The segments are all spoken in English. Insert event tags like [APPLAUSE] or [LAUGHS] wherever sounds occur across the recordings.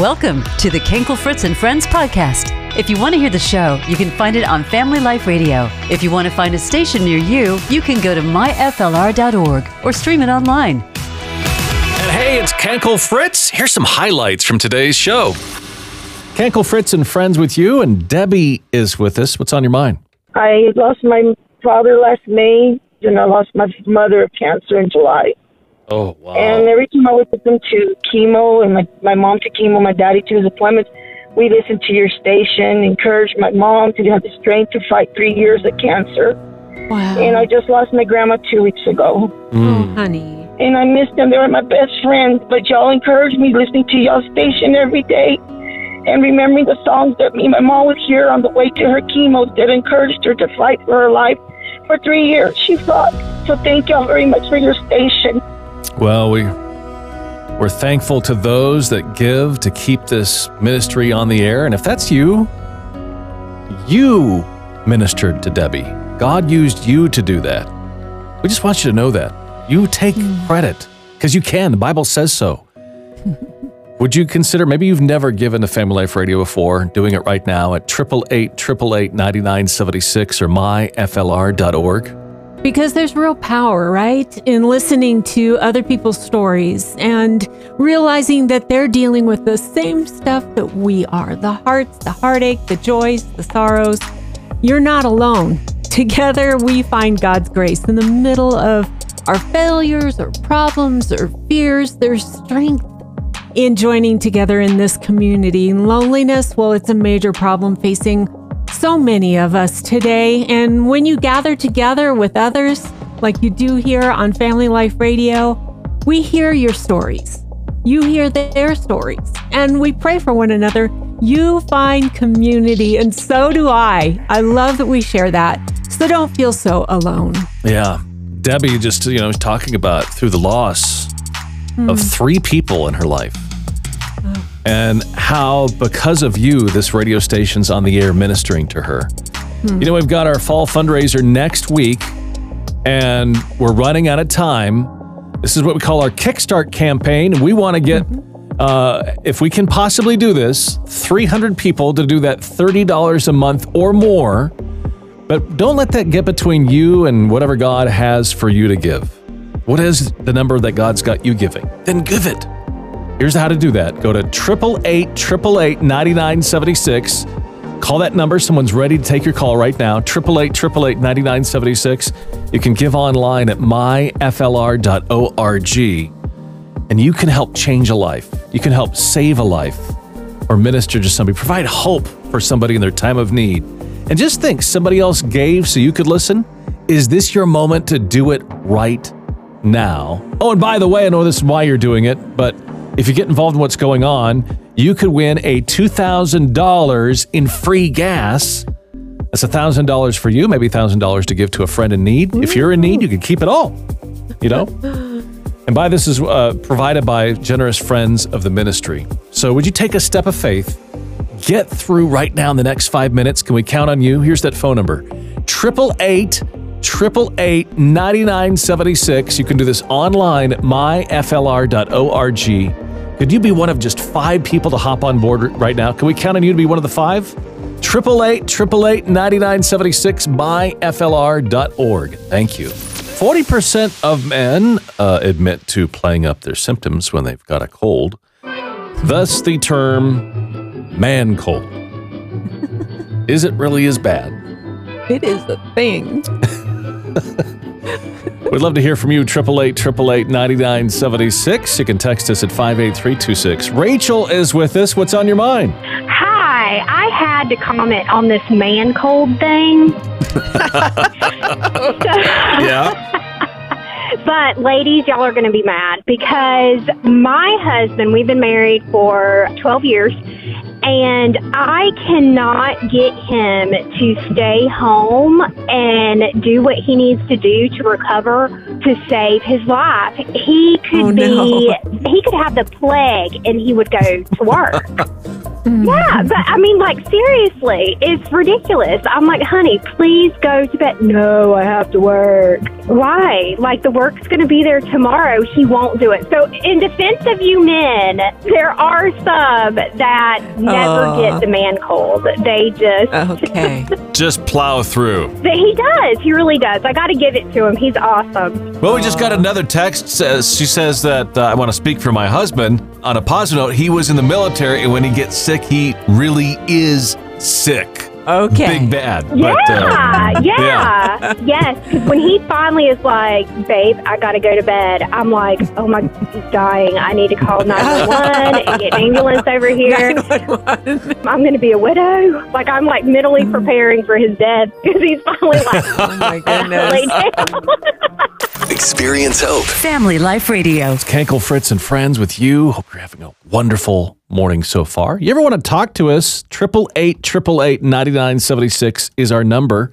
Welcome to the Kenkel Fritz and Friends podcast. If you want to hear the show, you can find it on Family Life Radio. If you want to find a station near you, you can go to myflr.org or stream it online. And hey, it's Kenkel Fritz. Here's some highlights from today's show. Kenkel Fritz and friends with you, and Debbie is with us. What's on your mind? I lost my father last May, and I lost my mother of cancer in July. Oh, wow. And every time I would put them to chemo, and my, my mom to chemo, my daddy to his appointments, we listened to your station, encouraged my mom to have the strength to fight three years of cancer. Wow. And I just lost my grandma two weeks ago. Mm. oh, honey. And I missed them. They were my best friends. But y'all encouraged me listening to y'all station every day and remembering the songs that me and my mom would hear on the way to her chemo that encouraged her to fight for her life. For three years, she fought. So thank y'all very much for your station. Well, we we're thankful to those that give to keep this ministry on the air. And if that's you, you ministered to Debbie. God used you to do that. We just want you to know that. You take hmm. credit because you can. The Bible says so. [LAUGHS] Would you consider maybe you've never given to Family Life Radio before, doing it right now at 888 888 9976 or myflr.org? Because there's real power, right? In listening to other people's stories and realizing that they're dealing with the same stuff that we are the hearts, the heartache, the joys, the sorrows. You're not alone. [LAUGHS] Together, we find God's grace in the middle of our failures or problems or fears. There's strength in joining together in this community. Loneliness, well, it's a major problem facing so many of us today. And when you gather together with others, like you do here on Family Life Radio, we hear your stories. You hear their stories, and we pray for one another. You find community, and so do I. I love that we share that. So don't feel so alone. Yeah. Debbie just, you know, was talking about through the loss of hmm. three people in her life. Oh. And how, because of you, this radio station's on the air ministering to her. You know, we've got our fall fundraiser next week, and we're running out of time. This is what we call our Kickstart campaign. And we want to get, uh, if we can possibly do this, 300 people to do that $30 a month or more. But don't let that get between you and whatever God has for you to give. What is the number that God's got you giving? Then give it. Here's how to do that. Go to 888 888 9976. Call that number. Someone's ready to take your call right now. 888 888 9976. You can give online at myflr.org and you can help change a life. You can help save a life or minister to somebody, provide hope for somebody in their time of need. And just think somebody else gave so you could listen. Is this your moment to do it right now? Oh, and by the way, I know this is why you're doing it, but if you get involved in what's going on, you could win a $2,000 in free gas. That's $1,000 for you, maybe $1,000 to give to a friend in need. If you're in need, you can keep it all, you know? And by this is uh, provided by generous friends of the ministry. So would you take a step of faith? Get through right now in the next five minutes. Can we count on you? Here's that phone number 888 888 9976. You can do this online at myflr.org. Could you be one of just five people to hop on board right now? Can we count on you to be one of the five? 888 888 9976 myflr.org. Thank you. 40% of men uh, admit to playing up their symptoms when they've got a cold. Thus, the term man cold. Is it really as bad? It is a thing. [LAUGHS] We'd love to hear from you. 888 888 9976. You can text us at 58326. Rachel is with us. What's on your mind? Hi, I had to comment on this man cold thing. [LAUGHS] [LAUGHS] Yeah. But ladies, y'all are going to be mad because my husband, we've been married for 12 years, and I cannot get him to stay home and do what he needs to do to recover to save his life. He could Oh, be, no. he could have the plague and he would go to work. [LAUGHS] Yeah, but I mean, like, seriously, it's ridiculous. I'm like, honey, please go to bed. No, I have to work. Why? Like, the work's going to be there tomorrow. He won't do it. So, in defense of you men, there are some that never Aw. get the man cold. They just, Okay. [LAUGHS] Just plow through. but he does. He really does. I got to give it to him. He's awesome. Well, we just got another text. Says she says that uh, I want to speak for my husband. On a positive note, he was in the military, and when he gets sick, he really is sick. Okay. Big bad. Yeah, But, uh, yeah, [LAUGHS] yes. Because when he finally is like, "Babe, I gotta go to bed," I'm like, "Oh my, he's dying. I need to call 911 and get an ambulance over [LAUGHS] here. 911. I'm gonna be a widow." Like I'm like mentally preparing for his death because he's finally like, [LAUGHS] oh my lay goodness. down. Experience hope. Family Life Radio. It's Kankel Fritz and friends with you. Hope you're having a wonderful morning so far. You ever want to talk to us? Triple eight triple eight ninety nine seventy six is our number.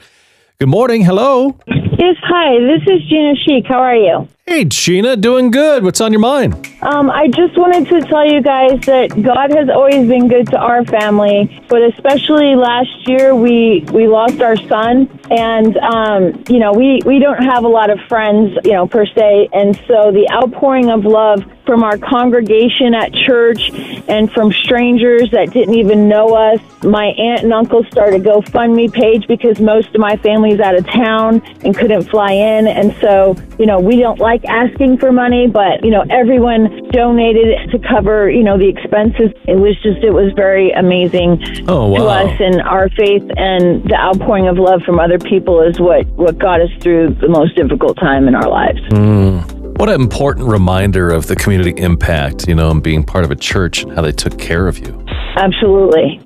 Good morning. Hello. Yes, hi. This is Gina Sheik. How are you? Hey, Gina. Doing good. What's on your mind? Um, I just wanted to tell you guys that God has always been good to our family, but especially last year we we lost our son, and um, you know we we don't have a lot of friends, you know per se, and so the outpouring of love from our congregation at church and from strangers that didn't even know us. My aunt and uncle started a GoFundMe page because most of my family's out of town and couldn't fly in, and so you know we don't like asking for money, but you know everyone donated to cover you know the expenses. It was just it was very amazing Oh, to us, and our faith and the outpouring of love from other people is what what got us through the most difficult time in our lives. Hmm. What an important reminder of the community impact, you know, and being part of a church and how they took care of you. Absolutely.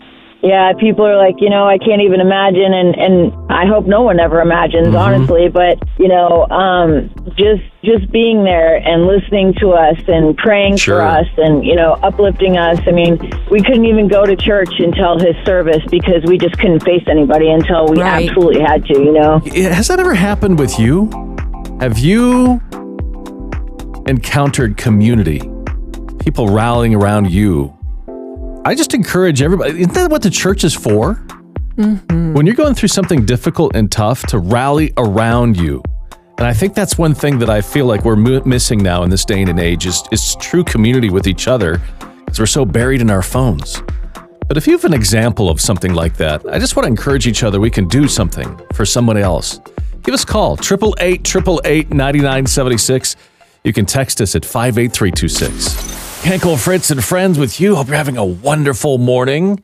Yeah, people are like, you know, I can't even imagine, and and I hope no one ever imagines, honestly. But you know, um, just just being there and listening to us and praying Sure. for us, and you know, uplifting us. I mean, we couldn't even go to church until his service because we just couldn't face anybody until we Right. absolutely had to. You know. Has that ever happened with you? Have you encountered community? People rallying around you? I just encourage everybody. Isn't that what the church is for? Mm-hmm. When you're going through something difficult and tough, to rally around you. And I think that's one thing that I feel like we're mo- missing now in this day and age is, is true community with each other because we're so buried in our phones. But if you have an example of something like that, I just want to encourage each other. We can do something for someone else. Give us a call, 888 888 9976. You can text us at 58326. Henkel, Fritz, and friends with you. Hope you're having a wonderful morning.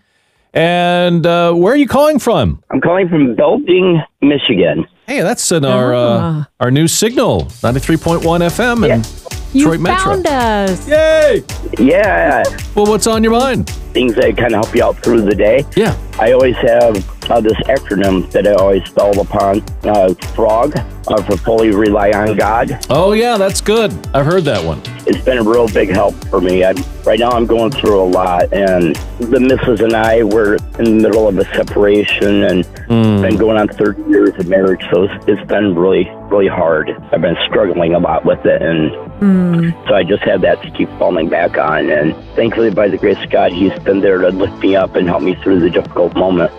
And uh, where are you calling from? I'm calling from Belding, Michigan. Hey, that's in our uh, Ah. our new signal, 93.1 FM and You Detroit Metro. found us. Yay! Yeah, Well, what's on your mind? things that kind of help you out through the day. Yeah. I always have uh, this acronym that I always spell upon uh, FROG uh, for fully rely on God. Oh, yeah, that's good. I've heard that one. It's been a real big help for me. I'm, right now, I'm going through a lot, and the missus and I were in the middle of a separation and been going on 30 years of marriage, so it's, it's been really, really hard. I've been struggling a lot with it, and so I just had that to keep falling back on. And thankfully, by the grace of God, He's been there to lift me up and help me through the difficult moments.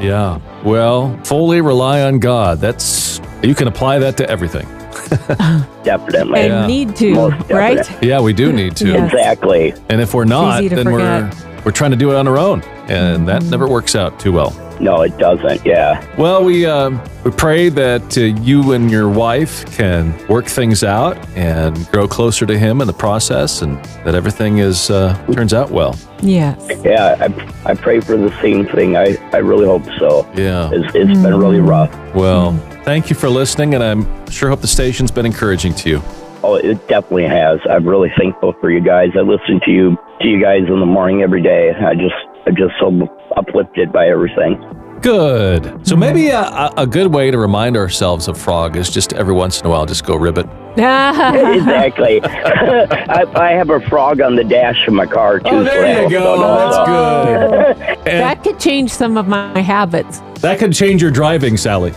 Yeah. Well, fully rely on God. That's you can apply that to everything. [LAUGHS] Definitely. And Yeah. need to, Most right? definite. Yeah, we do need to. Yes. Exactly. And if we're not, then forget. we're trying to do it on our own, and that never works out too well. No, it doesn't. Yeah. Well, we um, we pray that uh, you and your wife can work things out and grow closer to Him in the process, and that everything is uh, turns out well. Yes. Yeah. I, I pray for the same thing. I, I really hope so. Yeah. It's, it's been really rough. Well, thank you for listening, and I'm sure hope the station's been encouraging to you. Oh, it definitely has. I'm really thankful for you guys. I listen to you to you guys in the morning every day. I just I'm just so uplifted by everything. Good. So maybe a, a a good way to remind ourselves of frog is just every once in a while just go ribbit. [LAUGHS] exactly. [LAUGHS] I, I have a frog on the dash of my car too. Oh, there you go. out also. That's uh, good. [LAUGHS] And that could change some of my habits. that could change your driving, Sally.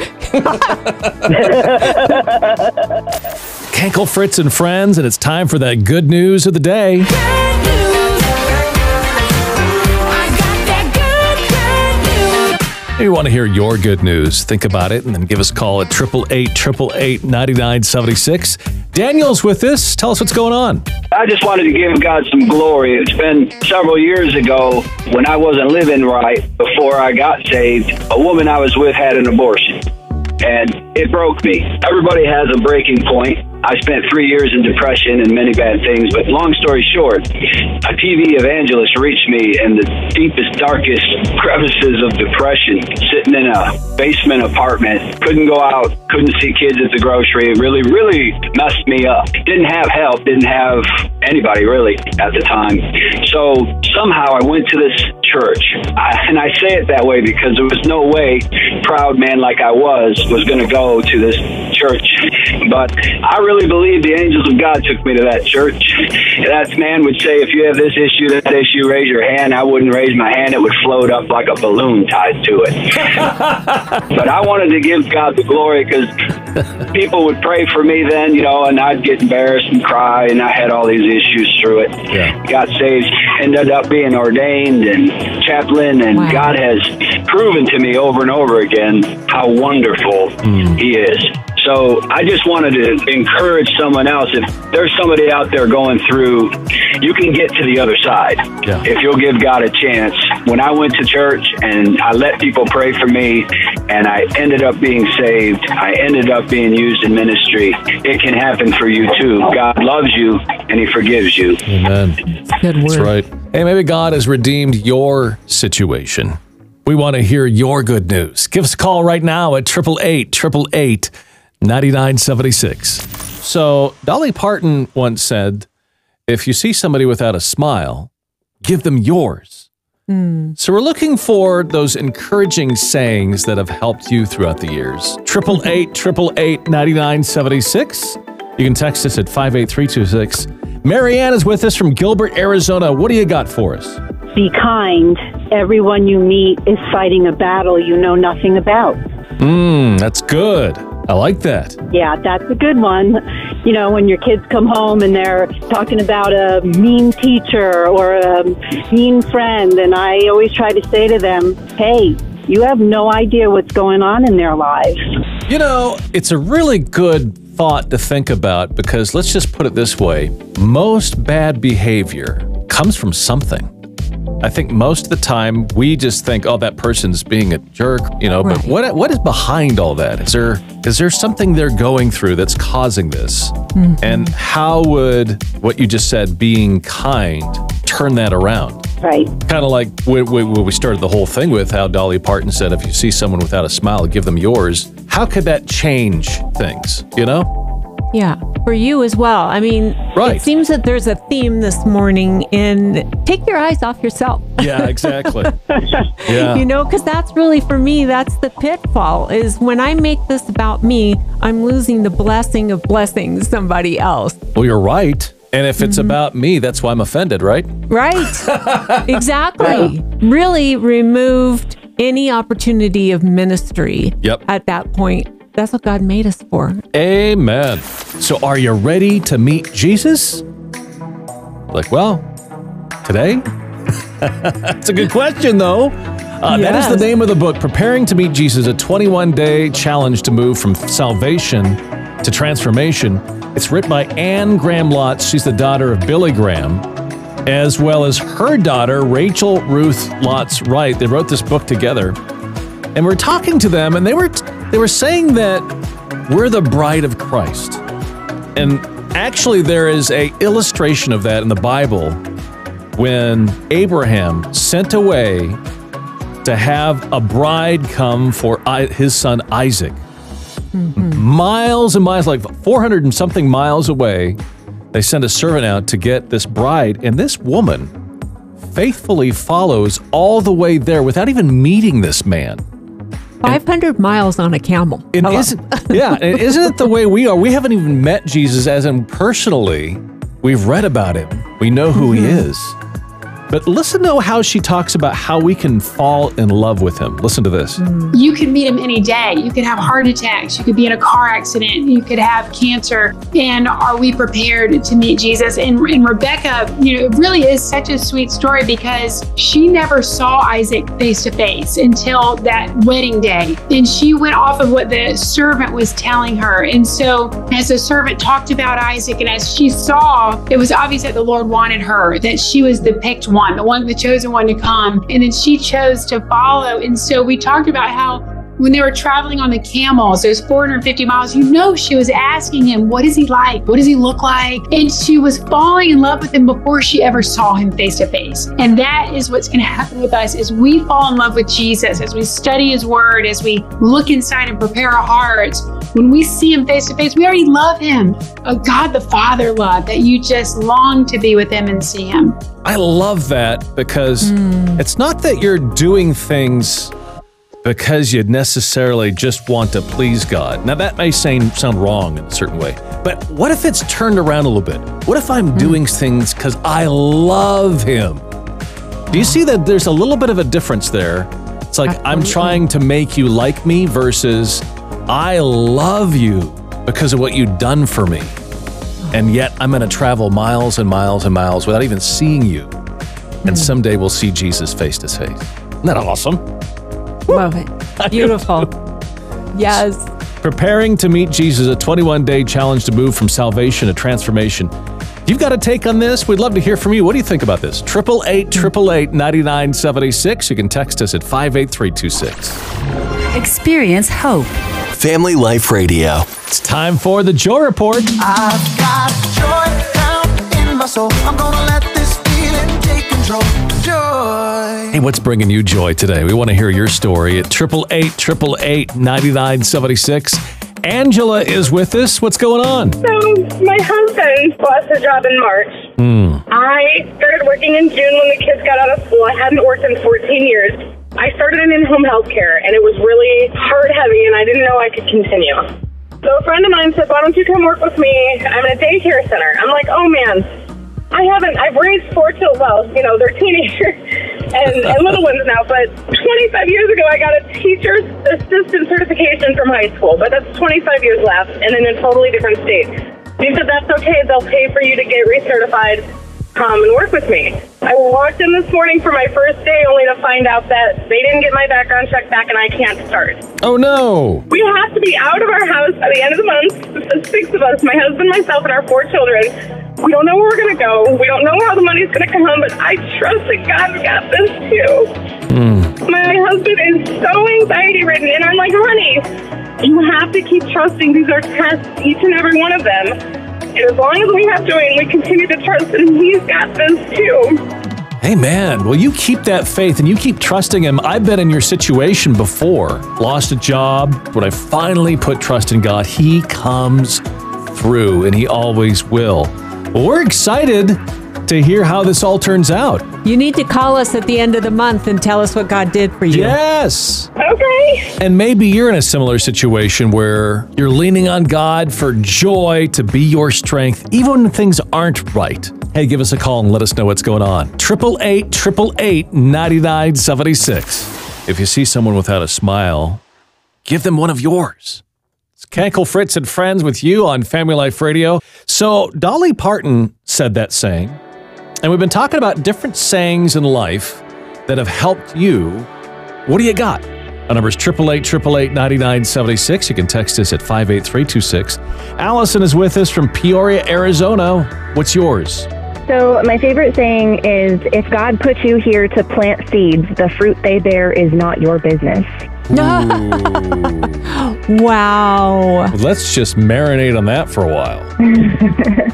Kenkel, Fritz, and friends, and it's time for that good news of the day. I got that We want to hear your good news. Think about it and then give us a call at 888 9976. Daniel's with this. Tell us what's going on. I just wanted to give God some glory. It's been several years ago when I wasn't living right before I got saved. A woman I was with had an abortion, and it broke me. Everybody has a breaking point. I spent three years in depression and many bad things, but long story short, a TV evangelist reached me in the deepest, darkest crevices of depression, sitting in a basement apartment, couldn't go out, couldn't see kids at the grocery. It really, really messed me up. Didn't have help, didn't have anybody really at the time. So somehow I went to this church. I, and I say it that way because there was no way, proud man like I was, was going to go to this church. But I really believe the angels of God took me to that church. That man would say, if you have this issue, that issue, raise your hand. I wouldn't raise my hand. It would float up like a balloon tied to it. [LAUGHS] but I wanted to give God the glory because people would pray for me then, you know, and I'd get embarrassed and cry, and I had all these issues through it. Yeah. Got saved, ended up being ordained and chaplain, and Wow. God has proven to me over and over again how wonderful mm. He is. So I just wanted to encourage someone else. If there's somebody out there going through, you can get to the other side Yeah. if you'll give God a chance. When I went to church and I let people pray for me, and I ended up being saved, I ended up being used in ministry. It can happen for you too. God loves you and He forgives you. Amen. Good word. That's right. Hey, maybe God has redeemed your situation. We want to hear your good news. Give us a call right now at 888 888 9976. So, Dolly Parton once said, if you see somebody without a smile, give them yours. Hmm. So, we're looking for those encouraging sayings that have helped you throughout the years. 888 888 9976. You can text us at 58326. Mary Anne is with us from Gilbert, Arizona. What do you got for us? Be kind. Everyone you meet is fighting a battle you know nothing about. Mmm, that's good. I like that. Yeah, that's a good one. You know, when your kids come home and they're talking about a mean teacher or a mean friend, and I always try to say to them, hey, you have no idea what's going on in their lives. You know, it's a really good thought to think about because let's just put it this way most bad behavior comes from something. I think most of the time we just think, oh, that person's being a jerk, you know, but what what is behind all that? Is there is there something they're going through that's causing this? Mm-hmm. And how would what you just said, being kind, turn that around? Right. Kind of like what what we started the whole thing with, how Dolly Parton said, if you see someone without a smile, give them yours. How could that change things, you know? Yeah, for you as well. I mean, Right. it seems that there's a theme this morning in take your eyes off yourself. Yeah, exactly. [LAUGHS] yeah. You know, because that's really for me, that's the pitfall is when I make this about me, I'm losing the blessing of blessing somebody else. well, you're right. And if it's mm-hmm. about me, that's why I'm offended, right? Right. [LAUGHS] exactly. Really removed any opportunity of ministry Yep. at that point. That's what God made us for. Amen. So, are you ready to meet Jesus? Like, well, today? [LAUGHS] That's a good question, though. Uh, That is the name of the book, Preparing to Meet Jesus, a 21 day challenge to move from salvation to transformation. It's written by Anne Graham Lotz. She's the daughter of Billy Graham, as well as her daughter, Rachel Ruth Lotz Wright. They wrote this book together. And we're talking to them, and they were they were saying that we're the bride of Christ. And actually, there is a illustration of that in the Bible when Abraham sent away to have a bride come for his son Isaac. Mm-hmm. Miles and miles, like 400 and something miles away, they send a servant out to get this bride, and this woman faithfully follows all the way there without even meeting this man. 500 miles on a camel. And isn't [LAUGHS] yeah, and isn't it the way we are? We haven't even met Jesus as in personally. We've read about him. We know who he mm-hmm. is. But listen to how she talks about how we can fall in love with him. Listen to this. You could meet him any day. You could have heart attacks. You could be in a car accident. You could have cancer. And are we prepared to meet Jesus? And, and Rebecca, you know, it really is such a sweet story because she never saw Isaac face to face until that wedding day. And she went off of what the servant was telling her. And so, as the servant talked about Isaac, and as she saw, it was obvious that the Lord wanted her, that she was the picked one, the one, the chosen one to come. And then she chose to follow. And so, we talked about how when they were traveling on the camels, those 450 miles, you know, she was asking him, What is he like? What does he look like? And she was falling in love with him before she ever saw him face to face. And that is what's going to happen with us as we fall in love with Jesus, as we study his word, as we look inside and prepare our hearts. When we see him face to face, we already love him. A God the Father love that you just long to be with him and see him. I love that because hmm. it's not that you're doing things because you necessarily just want to please God. Now, that may sound, sound wrong in a certain way, but what if it's turned around a little bit? What if I'm hmm. doing things because I love Him? Do you see that there's a little bit of a difference there? It's like I'm trying to make you like me versus I love you because of what you've done for me. And yet I'm going to travel miles and miles and miles without even seeing you. And hmm. someday we'll see Jesus face to face. Isn't that awesome? Love it. [LAUGHS] Beautiful. yes. Preparing to meet Jesus, a 21 day challenge to move from salvation to transformation. You've got a take on this. We'd love to hear from you. What do you think about this? 888 888 9976. You can text us at 58326. Experience hope. Family Life Radio. It's time for the Joy Report. I've got joy down in my soul. I'm gonna let this feeling take control. Joy. Hey, what's bringing you joy today? We want to hear your story at 888 888 9976. Angela is with us. What's going on? So my husband lost his job in March. Hmm. I started working in June when the kids got out of school. I hadn't worked in 14 years. I started in in-home health care, and it was really heart heavy, and I didn't know I could continue. So a friend of mine said, "Why don't you come work with me? I'm in a daycare center." I'm like, "Oh man, I haven't. I've raised four children. Well, you know, they're teenagers [LAUGHS] and, and little ones now. But 25 years ago, I got a teacher's assistant certification from high school. But that's 25 years left, and in a totally different state. He said that's okay. They'll pay for you to get recertified. Come and work with me. I walked in this morning for my first day, only to find out that they didn't get my background check back, and I can't start. Oh, no. We have to be out of our house by the end of the month. The six of us, my husband, myself, and our four children. We don't know where we're going to go. We don't know how the money's going to come, but I trust that God's got this too. Hmm. My husband is so anxiety ridden, and I'm like, honey, you have to keep trusting. These are tests, each and every one of them. And as long as we have and we continue to trust him, he's got this too. Hey, man, well, you keep that faith and you keep trusting Him. I've been in your situation before. Lost a job. When I finally put trust in God, He comes through and He always will. Well, we're excited to hear how this all turns out. You need to call us at the end of the month and tell us what God did for you. Yes. Okay. And maybe you're in a similar situation where you're leaning on God for joy to be your strength, even when things aren't right. Hey, give us a call and let us know what's going on. 888 888 9976. If you see someone without a smile, give them one of yours. It's Cankle Fritz and Friends with you on Family Life Radio. So, Dolly Parton said that saying, and we've been talking about different sayings in life that have helped you. What do you got? Our number is 888 9976. You can text us at 58326. Alison is with us from Peoria, Arizona. What's yours? So, my favorite saying is if God put you here to plant seeds, the fruit they bear is not your business. [LAUGHS] wow. Let's just marinate on that for a while. [LAUGHS]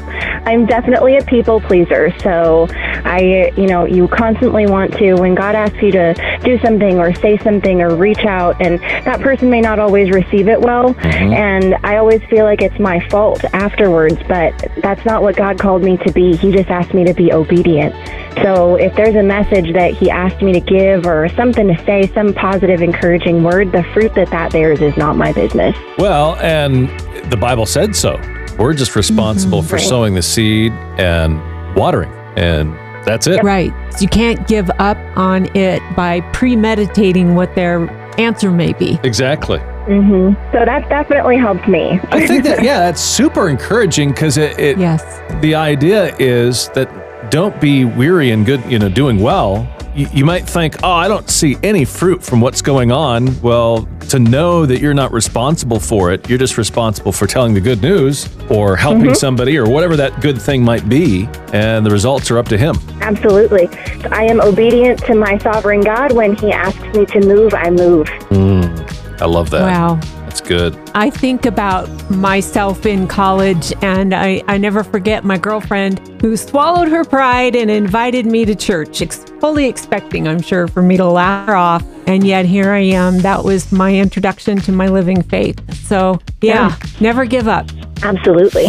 I'm definitely a people pleaser. So I, you know, you constantly want to, when God asks you to do something or say something or reach out, and that person may not always receive it well. Mm-hmm. And I always feel like it's my fault afterwards, but that's not what God called me to be. He just asked me to be obedient. So if there's a message that He asked me to give or something to say, some positive, encouraging word, the fruit that that bears is not my business. Well, and the Bible said so. We're just responsible for Right. sowing the seed and watering. And That's it. Right. So you can't give up on it by premeditating what their answer may be. Exactly. hmm So that definitely helped me. I think that yeah, that's super encouraging because it, it yes. the idea is that don't be weary and good, you know, doing well. You, you might think, oh, I don't see any fruit from what's going on. Well, to know that you're not responsible for it, you're just responsible for telling the good news or helping Mhm. somebody or whatever that good thing might be, and the results are up to him. Absolutely. I am obedient to my sovereign God. When He asks me to move, I move. Mm, I love that. Wow. That's good. I think about myself in college, and I, I never forget my girlfriend who swallowed her pride and invited me to church, ex- fully expecting, I'm sure, for me to laugh her off. And yet here I am. That was my introduction to my living faith. So, yeah, never give up. Absolutely.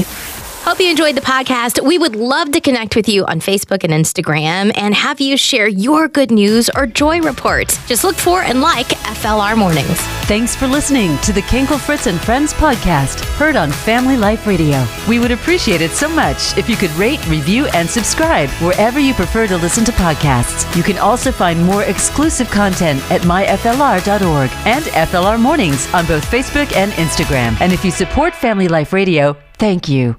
Hope you enjoyed the podcast. We would love to connect with you on Facebook and Instagram and have you share your good news or joy reports. Just look for and like FLR Mornings. Thanks for listening to the Kinkle Fritz and Friends podcast, heard on Family Life Radio. We would appreciate it so much if you could rate, review, and subscribe wherever you prefer to listen to podcasts. You can also find more exclusive content at myflr.org and FLR Mornings on both Facebook and Instagram. And if you support Family Life Radio, thank you.